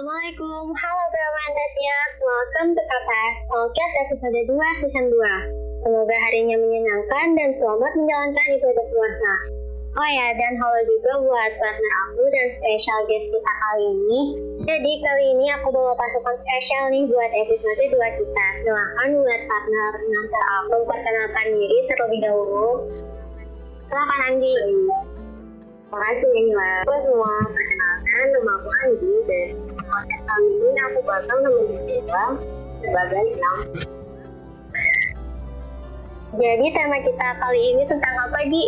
Assalamualaikum, halo Bramantesya, welcome to KPS Podcast episode 2 season 2 Semoga harinya menyenangkan dan selamat menjalankan ibadah puasa. Oh ya, dan halo juga buat partner aku dan special guest kita kali ini. Jadi kali ini aku bawa pasukan spesial nih buat episode 2 kita. Silahkan buat partner nanti aku perkenalkan diri terlebih dahulu. Silahkan Andi. Terima kasih Nila. Aku semua. Perkenalkan nama aku Andi dan kali ini aku bakal nemenin sebagai yang Jadi tema kita kali ini tentang apa Di?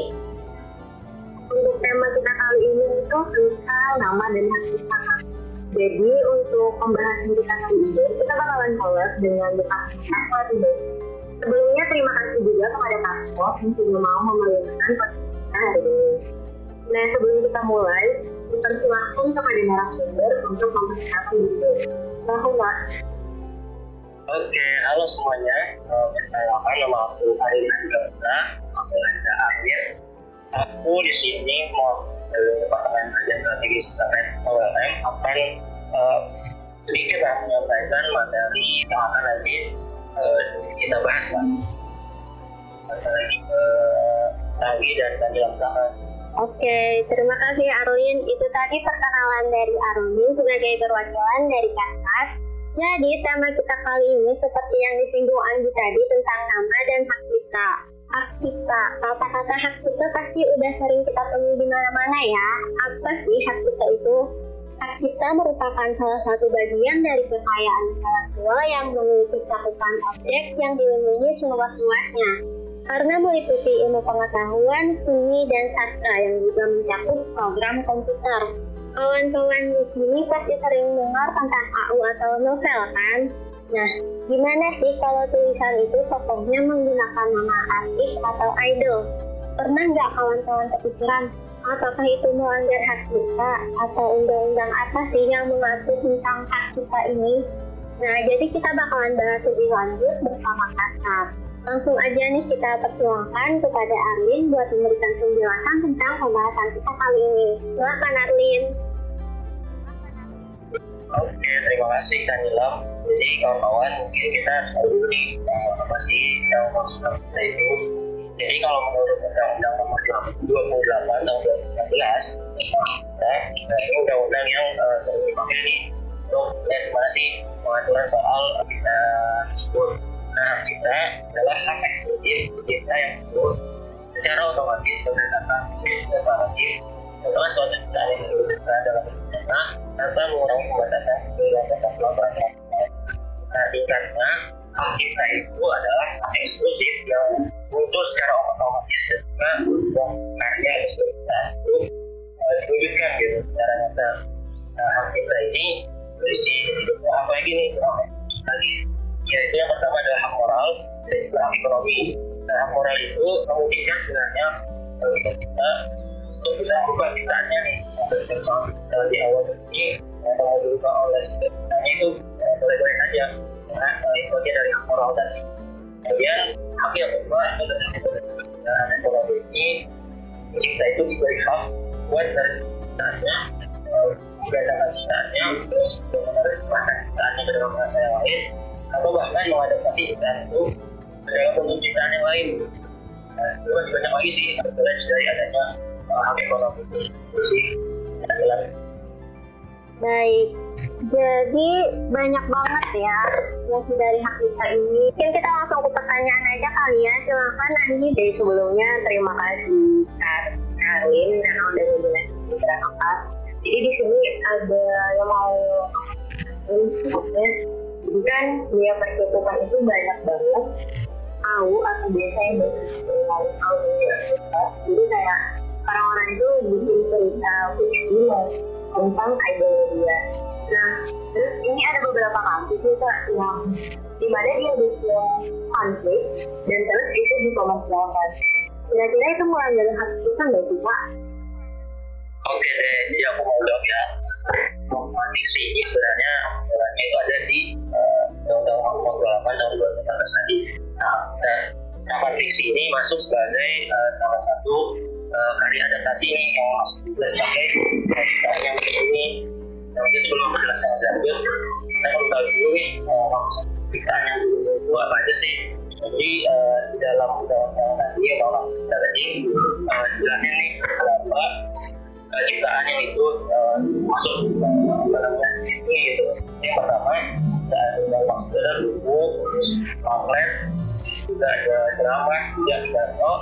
Untuk tema kita kali ini itu tentang nama dan hak kita. Jadi untuk pembahasan kita kali ini kita bakalan collab dengan Depak Satu Sebelumnya terima kasih juga kepada Kak yang sudah mau memeriahkan podcast hari ini. Nah sebelum kita mulai, dipersilahkan kepada narasumber untuk memperkenalkan diri. Bahwa Oke, halo semuanya. Uh, Perkenalkan nama aku Arif Andra. Aku Anda Amir. Aku di sini mau dari Departemen Kajian Strategis KPS OLM akan uh, sedikit lah menyampaikan materi yang akan nanti uh, kita bahas. Lagi uh, lagi dan tadi belakang. Oke, terima kasih Arlin. Itu tadi perkenalan dari Arlin sebagai perwakilan dari Kasat. Jadi tema kita kali ini seperti yang disinggung Andi tadi tentang nama dan hak kita. Hak kita, kata-kata hak kita pasti udah sering kita temui di mana-mana ya. Apa sih hak kita itu? Hak kita merupakan salah satu bagian dari kekayaan intelektual yang memiliki cakupan objek yang dilindungi seluas-luasnya karena meliputi ilmu pengetahuan, seni, dan sastra yang juga mencakup program komputer. Kawan-kawan di sini pasti sering dengar tentang AU atau novel kan? Nah, gimana sih kalau tulisan itu tokohnya menggunakan nama artis atau idol? Pernah nggak kawan-kawan kepikiran, apakah itu melanggar hak kita atau undang-undang apa sih yang mengatur tentang hak kita ini? Nah, jadi kita bakalan bahas lebih lanjut bersama Kasar. Langsung aja nih kita persilahkan kepada Arlin buat memberikan penjelasan tentang pembahasan kita kali ini. Silakan Arlin. Oke, terima kasih Kak Nilam. Jadi kawan-kawan mungkin kita tahu nih uh, apa sih yang maksud kita itu. Jadi kalau menurut Undang-Undang Nomor 28 tahun 2019, nah, ini undang-undang yang uh, sering dipakai nih untuk estimasi pengaturan soal kita tersebut. Nah, kita adalah hak eksklusif kita yang tersebut secara otomatis berdasarkan prinsip adalah suatu ciptaan yang diwujudkan dalam nah tanpa mengurangi pembatasan kebebasan kebebasan Nah, singkatnya, hak kita itu adalah eksklusif yang muncul secara otomatis ketika uang karya eksklusivitas itu diwujudkan gitu secara nyata. Nah, hak kita ini berisi apa lagi nih? Lagi, yaitu yang pertama adalah hak moral dan juga hak ekonomi. Nah, hak moral itu memungkinkan sebenarnya uh, kita untuk bisa merubah ciptaannya nih. Dari di awal ini yang mau dirubah oleh sebenarnya itu boleh-boleh saja karena itu bagian dari hak moral. Tadi kemudian hak yang kedua itu adalah dan ekonomi. Ini kita itu diberi hak buat dari ciptaannya berdasarkan ciptaannya terus meneruskan ciptaannya ke dalam bahasa yang lain atau bahkan mengadaptasi itu dalam bentuk ciptaan yang lain Nah, itu masih banyak lagi sih range dari adanya hak ekonomi itu sih Baik, jadi banyak banget ya yang dari hak kita ini. Mungkin kita langsung ke pertanyaan aja kali ya. Silakan Andi. Jadi sebelumnya terima kasih Kak Karwin dan udah ngejelasin kita apa. Jadi di sini ada yang mau kan dunia percakapan itu banyak banget tahu atau biasanya tahu tahu jadi kayak orang-orang itu bikin cerita punya tentang idol dia. Nah, terus ini ada beberapa kasus nih kak yang di mana dia bikin konflik dan terus itu dikomersialkan. Kira-kira itu melanggar hak kita nggak sih kak? Oke deh, jadi aku mau jawab ya. Kontradiksi ini sebenarnya aturannya itu ada di Undang-Undang Nomor 28 tahun 2014 tadi. Nah, dan Taman fiksi ini masuk sebagai uh, salah satu uh, karya adaptasi ini yang masuk juga sebagai yang ini. Nah, itu sebelum menjelaskan balik dulu nih uh, maksud ceritanya dulu itu apa aja sih jadi uh, di dalam undang-undang tadi ya kalau kita tadi uh, jelasin nih kenapa uh, ciptaannya itu uh, masuk dalam gitu. Yang pertama ada maksud ada buku pamflet juga ada drama juga pidato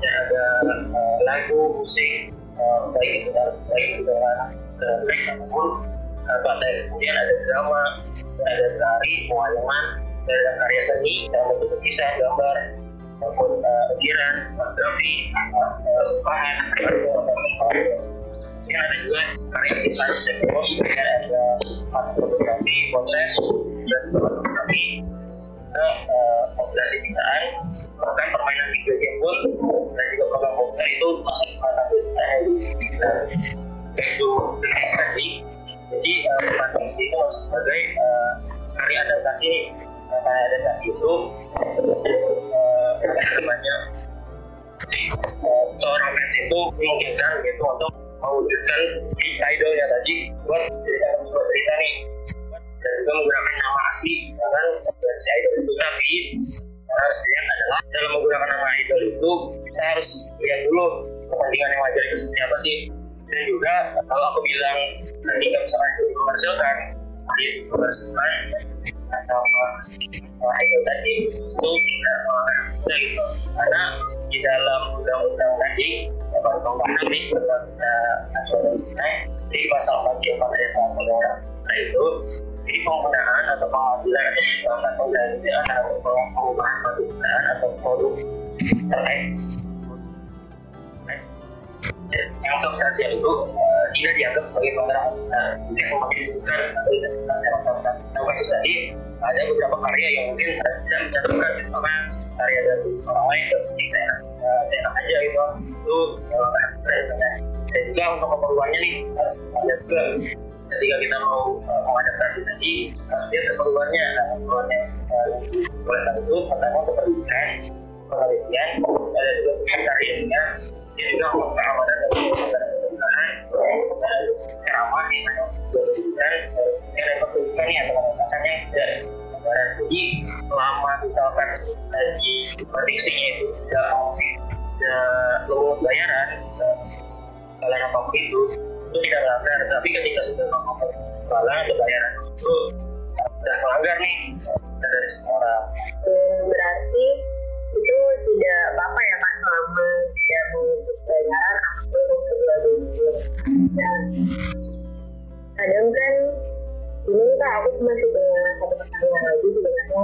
dan ada uh, lagu musik uh, baik itu baik itu dengan teks uh, teks kemudian ada drama ada tari pewayangan ada karya seni dan bentuk lukisan gambar maupun ukiran fotografi uh, sepangan kemudian ada juga siswa sektor kemudian ada fotografi proses dan fotografi uh, kompilasi ciptaan bahkan permainan video game pun dan juga program komputer itu masuk salah satu itu text tadi. Jadi uh, fiksi itu masuk sebagai karya adaptasi nih nah, karya adaptasi itu banyak seorang fans itu memungkinkan gitu untuk mewujudkan idolnya tadi buat cerita sebuah cerita nih. Dan juga menggunakan nama asli kan si idol itu tapi harus dilihat adalah dalam menggunakan nama idol itu kita harus lihat dulu kepentingan yang wajar itu seperti apa sih. Dan juga kalau aku bilang nanti kalau misalnya itu dikomersilkan dia dikomersilkan atau idol tadi itu tidak menggunakan gitu. Karena di dalam undang-undang tadi dapat pembahasan nih tentang nasionalisme di pasal 44 ayat 1 itu jadi penggunaan atau pengambilan penggunaan atau produk yang itu dianggap sebagai yang semakin tadi ada beberapa karya yang mungkin tidak mencantumkan karena karya dari orang lain ketika uh, saya aja gitu itu dan juga untuk keperluannya nih ada juga ketika kita mau uh, mengadaptasi tadi uh, dia keperluannya nah, keperluannya uh, oleh karena itu pertama untuk pendidikan penelitian ada juga karyanya dia juga keamanan dan pemerintahan ceramah yang pendidikan ya teman-teman tidak jadi selama misalkan di prediksinya itu tidak tidak lulus bayaran kalian apa pun itu itu tidak melanggar tapi ketika sudah melakukan kesalahan atau bayaran itu sudah melanggar nih dari semua orang. Berarti itu tidak apa-apa ya pak selama tidak mengikut bayaran kedua dulu dan kadang kan ini pak aku masih punya satu pertanyaan lagi sebenarnya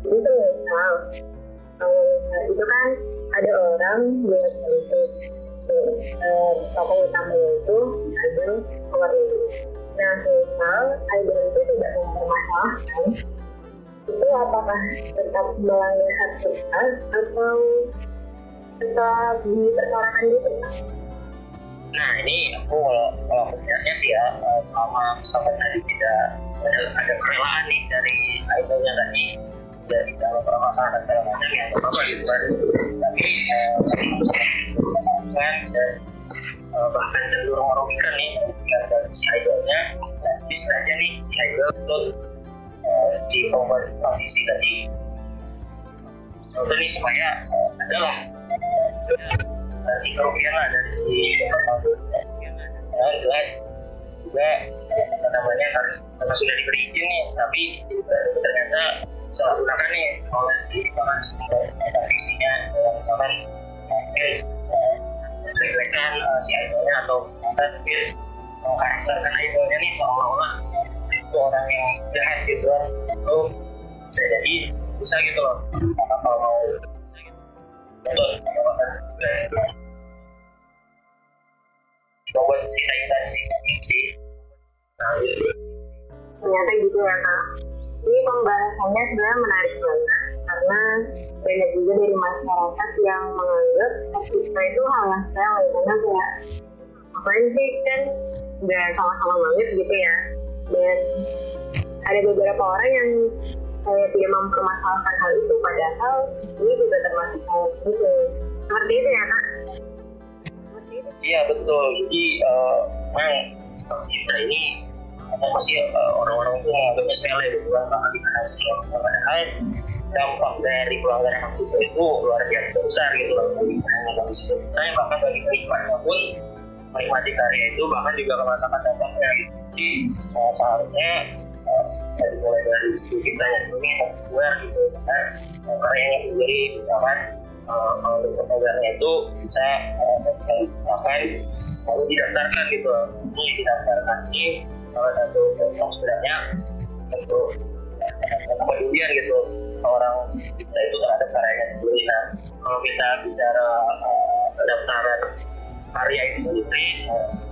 jadi semisal um, itu kan ada orang buat itu uh, tokoh utamanya itu idol keluar ini nah misal idol itu tidak mempermasalahkan itu apakah tetap melanggar hak cipta atau tetap dipersoalkan gitu Nah ini aku kalau kalau melihatnya sih ya selama sampai tadi tidak ada, ada kerelaan nih dari idolnya tadi. Dari dalam permasalahan dan segala macam yang apa gitu kan. Tapi kan dan bahkan cenderung merugikan nih yang dari si idolnya dan bisa aja nih si idol itu di kompetisi tadi. Ini supaya adalah nanti kerugian lah dari si jelas juga apa namanya harus karena sudah diberi izin nih tapi ternyata salah gunakan nih oleh si misalkan visinya misalkan reflekan si idolnya atau mungkin mengkarakterkan idolnya nih seolah-olah itu orang yang jahat gitu kan itu bisa jadi bisa gitu loh kalau mau nah gitu ternyata gitu ya kak. Ini pembahasannya sebenarnya menarik banget karena banyak juga dari masyarakat yang menganggap stigma itu hal yang sepele karena kayak ngapain sih kan nggak sama-sama banget gitu ya. Dan ada beberapa orang yang saya tidak mempermasalahkan hal itu padahal ini juga termasuk hal itu seperti itu ya kak? Iya betul. Jadi uh, kita ini karena masih uh, orang-orang itu menganggapnya sepele gitu kan bahkan dikasih padahal dampak dari pelanggaran hak cipta itu luar biasa besar gitu loh hanya bagi sebenarnya bahkan bagi penikmatnya pun menikmati karya itu bahkan juga merasakan dampaknya gitu. Jadi uh, seharusnya uh, dari mulai dari situ kita yang ini software gitu uh, karyanya sendiri misalkan untuk itu bisa bahkan lalu didaftarkan gitu. Ini didaftarkan ini salah satu contoh sebenarnya untuk kepedulian gitu. Orang kita itu terhadap karyanya sendiri. Nah kalau kita bicara uh, pendaftaran karya itu sendiri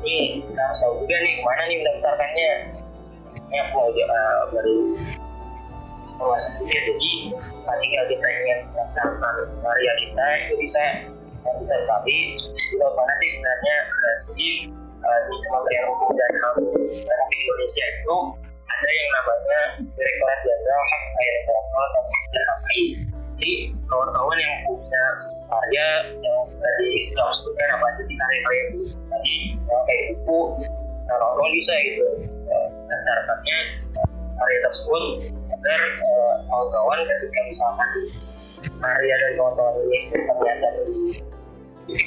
ini kita harus tahu juga nih ke mana nih mendaftarkannya. Ya mau uh, sendiri jadi ketika kita ingin mendaftarkan karya kita itu bisa bisa sekali di mana sih sebenarnya jadi di Kementerian Hukum dan HAM Republik Indonesia itu ada yang namanya Direktorat Jenderal Hak Air Intelektual dan HAI jadi kawan-kawan yang punya karya yang tadi sudah sebutkan apa aja sih karya-karya itu tadi kayak buku orang bisa gitu daftarkannya karya tersebut agar kawan-kawan ketika misalkan karya dari kawan-kawan ini ternyata dari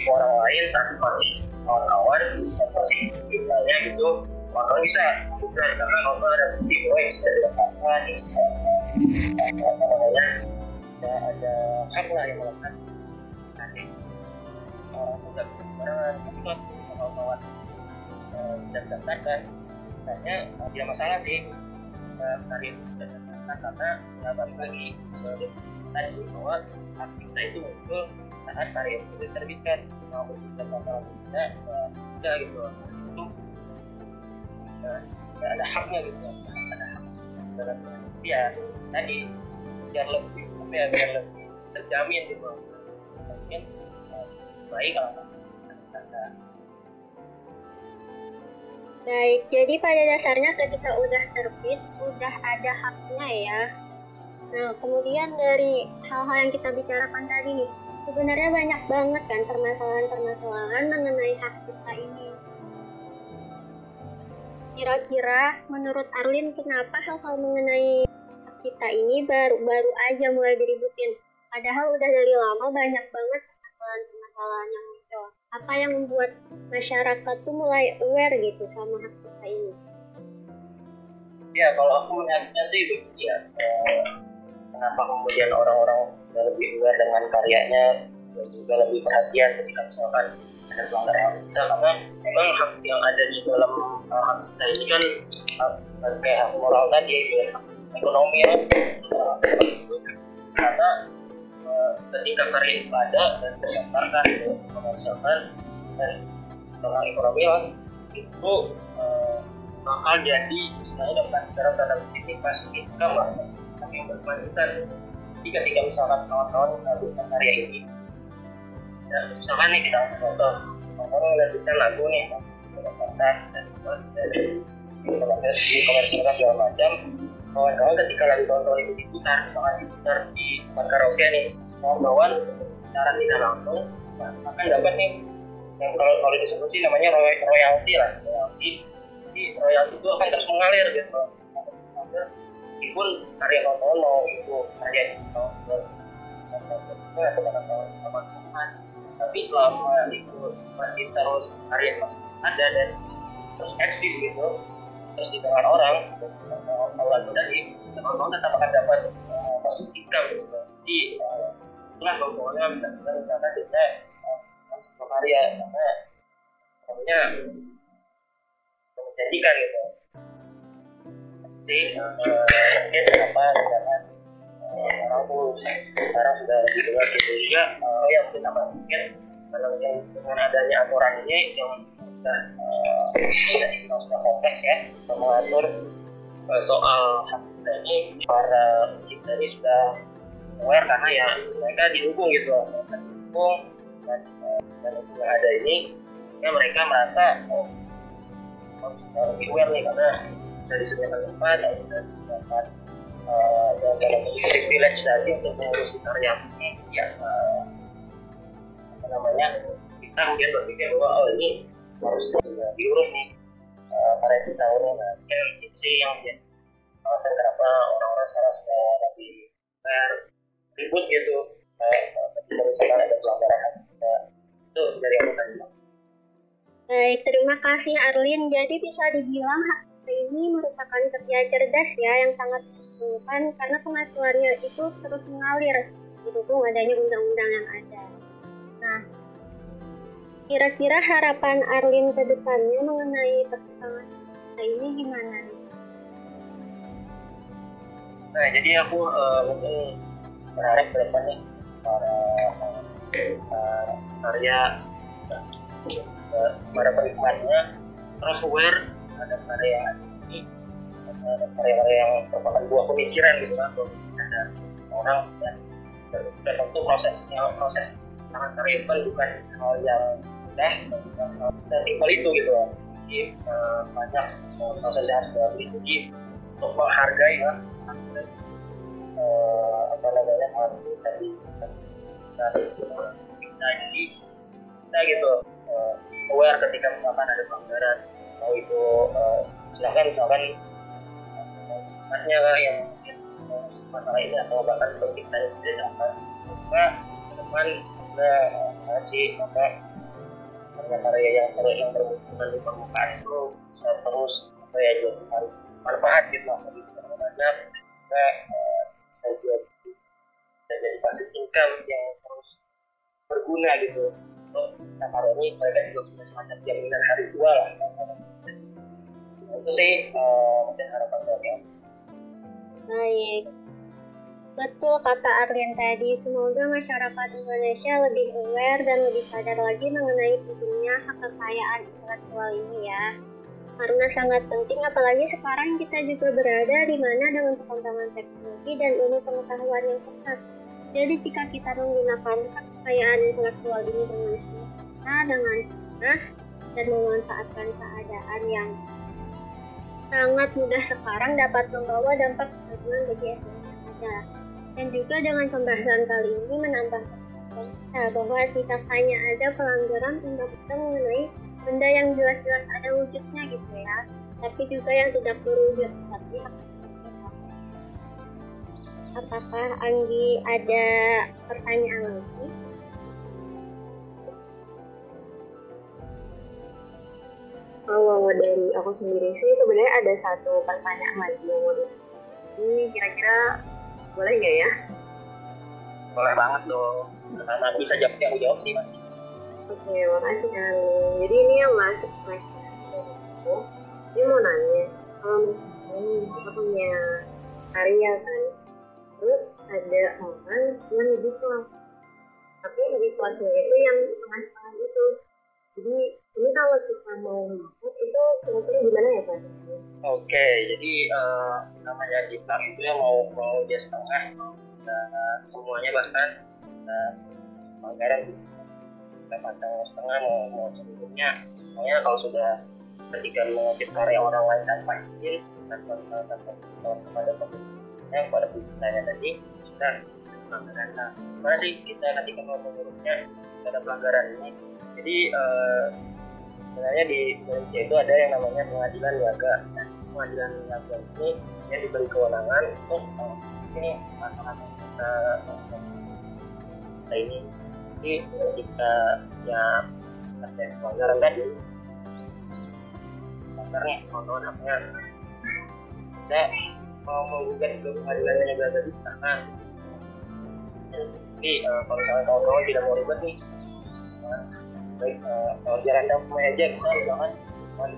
orang lain tanpa sih kawan-kawan tanpa sih misalnya gitu maka bisa. Bukan karena novel ada bukti bahwa yang sudah didapatkan bisa apa namanya ada hak lah yang melakukan nanti orang muda berbarengan tapi kan kawan-kawan tidak didaftarkan misalnya tidak masalah sih itu tidak didaftarkan karena nggak balik lagi tadi bahwa hak kita itu muncul saat karya itu diterbitkan maupun tidak atau tidak tidak gitu. Itu nggak ada haknya gitu. Ada hak dalam ya tadi biar lebih apa ya biar lebih terjamin gitu. Mungkin baik kalau ada Baik, jadi pada dasarnya ketika udah terbit, udah ada haknya ya. Nah, kemudian dari hal-hal yang kita bicarakan tadi, sebenarnya banyak banget kan permasalahan-permasalahan mengenai hak kita ini. Kira-kira menurut Arlin kenapa hal-hal mengenai hak kita ini baru-baru aja mulai diributin? Padahal udah dari lama banyak banget permasalahan-permasalahan yang. Apa yang membuat masyarakat tuh mulai aware gitu sama hak kita ini? Ya, kalau aku melihatnya sih begini ya. Eh, kenapa kemudian orang-orang lebih aware dengan karyanya dan juga lebih perhatian ketika misalkan ada pelanggaran kita karena memang hak yang ada di dalam uh, hak kita ini kan uh, kayak hak moral tadi ekonomi ya karena ketika karya itu ada dan terdaftarkan komersialkan dan tentang ekonomi lah itu uh, bakal jadi misalnya dapat dalam tanda kutip pas income lah yang berkelanjutan jadi ketika misalkan kawan-kawan melakukan karya ini ya, misalkan nih kita contoh orang melanjutkan lagu nih dan di komersial segala macam kawan-kawan ketika lagu kawan-kawan itu diputar misalkan diputar di tempat karaoke nih kawan-kawan secara tidak langsung akan dapat nih yang kalau kalau disebut sih namanya royalti lah royalti. Jadi royalti itu akan terus mengalir gitu. Meskipun karya Nono itu karya teman-teman tapi selama itu masih terus karya masih ada dan terus eksis gitu terus didengar orang Allah itu tadi teman-teman tetap akan dapat uh, income gitu jadi uh, itulah pokoknya benar-benar misalkan kita uh, masuk karya karena pokoknya menjadikan gitu. Sih mungkin apa jangan orang tuh sekarang sudah lebih luas gitu juga oh ya mungkin apa mungkin yang dengan adanya aturan ini yang sudah sudah sudah kompleks ya mengatur soal hak ini para pencipta ini sudah aware karena ya mereka didukung gitu mereka didukung dan dan yang ada ini ya mereka merasa oh, harus lebih aware nih karena dari sebuah tempat atau dari tempat dan dalam privilege tadi untuk mengurusi karya ini ya uh, apa namanya kita kemudian berpikir bahwa oh ini harus diurus nih. Uh, kita ini nah itu sih yang jadi alasan kenapa orang-orang sekarang sudah lebih ribut gitu. Kayak ketika misalkan ada pelanggaran nah, itu dari aku tadi Baik, terima kasih Arlin. Jadi bisa dibilang hak ini merupakan kerja cerdas ya yang sangat diperlukan karena pengaturannya itu terus mengalir didukung adanya undang-undang yang ada. Nah, kira-kira harapan Arlin ke depannya mengenai perkembangan ini gimana? Nah, jadi aku uh, mungkin berharap ke depannya para uh, karya uh, para penikmatnya terus aware ada karya ini ada karya-karya yang merupakan buah pemikiran gitu kan ada orang dan, dan tentu prosesnya proses sangat karya bukan hal yang mudah sesimpel itu gitu jadi uh, banyak uh, proses yang harus dilalui jadi untuk menghargai ya uh, apa namanya hal tadi kita jadi kita gitu uh, aware ketika misalkan ada pelanggaran mau itu uh, silahkan misalkan tempatnya lah yang mungkin masalah ini atau bahkan kalau kita tidak dapat ke depan kita ngaji semoga karya-karya yang terus yang bermunculan di permukaan itu bisa terus apa ya jadi manfaat gitu. Lah bagi banyak kita bisa jadi bisa jadi pasif income yang terus berguna gitu. Untuk nah, ini mereka juga punya semacam jaminan hari tua lah. Itu sih uh, mungkin harapan saya Baik. Betul kata Arlin tadi, semoga masyarakat Indonesia lebih aware dan lebih sadar lagi mengenai pentingnya hak kekayaan intelektual ini ya. Karena sangat penting, apalagi sekarang kita juga berada di mana dengan perkembangan teknologi dan ilmu pengetahuan yang pesat. Jadi jika kita menggunakan hak kekayaan intelektual ini dengan sempurna, dengan benar, dan memanfaatkan keadaan yang sangat mudah sekarang dapat membawa dampak kemajuan bagi ada. Dan juga dengan pembahasan kali ini menambah kita bahwa hanya ada pelanggaran undang-undang mengenai benda yang jelas-jelas ada wujudnya gitu ya, tapi juga yang tidak berwujud tapi Apakah Anggi ada pertanyaan lagi? kalau dari aku sendiri sih sebenarnya ada satu pertanyaan lagi. Yang mau ini kira-kira boleh nggak ya? Boleh banget dong. Karena bisa jawab yang jawab sih mas. Oke, makasih kali. Jadi ini yang masuk question aku. Dia mau nanya, kalau misalnya kita punya karya kan, terus ada orang yang lebih kelas, tapi lebih kelasnya itu yang setengah-setengah itu. Jadi ini kalau kita mau masuk itu kira-kira gimana ya Pak? Oke, jadi uh, namanya kita itu ya mau mau dia setengah, uh, semuanya bahkan uh, anggaran kita pasang setengah mau mau seluruhnya. Pokoknya kalau sudah ketika mengutip karya orang lain tanpa izin tanpa tanpa kepada pemiliknya kepada pemiliknya tadi sudah pelanggaran. Nah, gimana sih kita ketika mau mengurusnya ada pelanggaran ini? Jadi uh, sebenarnya di Indonesia itu ada yang namanya pengadilan niaga. Pengadilan niaga ini yang diberi kewenangan untuk uh, ini masalah kita uh, ini jadi ketika ya ada pelanggaran tadi pelanggarnya teman-teman haknya saya mau menggugat ke pengadilan niaga tadi karena jadi kalau misalnya kawan-kawan tidak mau ribet nih baik uh, kalau jalan damai aja misalnya jangan jangan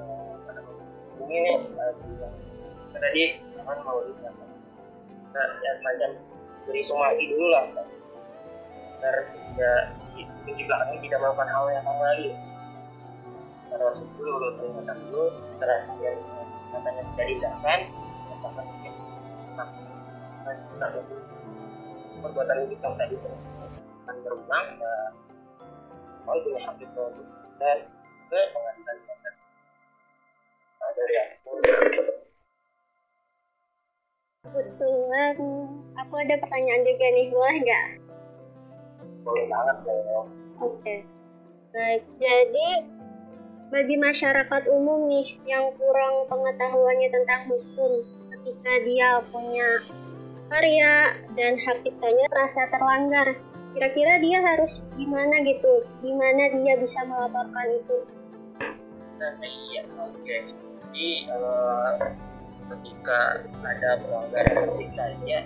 uh, ini uh, tadi jangan mau nah, ya semacam beri somasi dulu lah agar tidak di, di belakang tidak melakukan hal yang sama lagi harus dulu dulu peringatan dulu setelah dia katanya tidak diindahkan akan mungkin nah, perbuatan kita tadi akan berulang ya punya hak itu dan ke pengadilan negara nah, dari aku. Kebetulan aku ada pertanyaan juga nih, boleh nggak? boleh banget dong Oke. Baik, jadi bagi masyarakat umum nih yang kurang pengetahuannya tentang hukum ketika dia punya karya dan hak ciptanya terasa terlanggar kira-kira dia harus gimana gitu? Gimana dia bisa melaporkan itu? Nah iya oke. Jadi uh, ketika ada pelanggaran ciptanya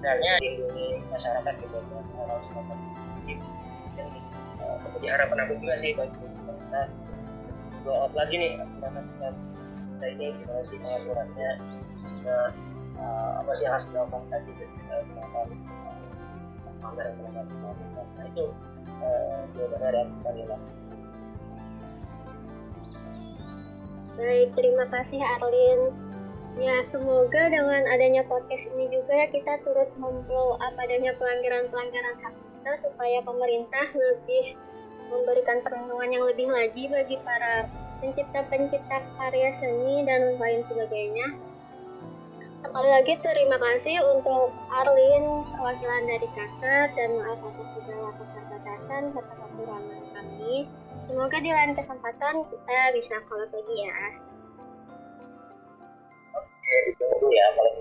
sebenarnya dilindungi masyarakat juga harus dan uh, menjadi harapan aku juga sih bagi kita go out lagi nih masyarakat kita ini gimana sih pengaturannya nah, uh, apa sih yang harus dilakukan tadi melakukan Baik, terima kasih Arlin. Ya, semoga dengan adanya podcast ini juga kita turut memblow up adanya pelanggaran-pelanggaran hak kita supaya pemerintah lebih memberikan perlindungan yang lebih lagi bagi para pencipta-pencipta karya seni dan lain sebagainya. Sekali lagi terima kasih untuk Arlin, perwakilan dari kakak, dan maaf atas segala keterbatasan serta kekurangan kami. Semoga di lain kesempatan kita bisa collab lagi ya. Oke, ditunggu ya kalau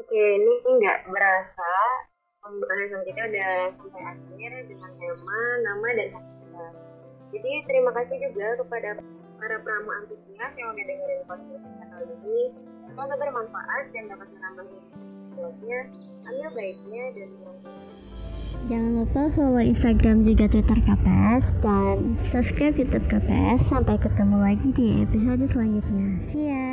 Oke, ini nggak berasa pembahasan kita udah sampai akhir dengan tema, nama, dan hak kita. Jadi terima kasih juga kepada para pramu antusias yang udah dengerin podcast kita kali ini. Semoga bermanfaat dan dapat menambah ilmunya, ambil baiknya dan Jangan lupa follow Instagram juga Twitter KPS dan subscribe YouTube KPS. Sampai ketemu lagi di episode selanjutnya. See ya!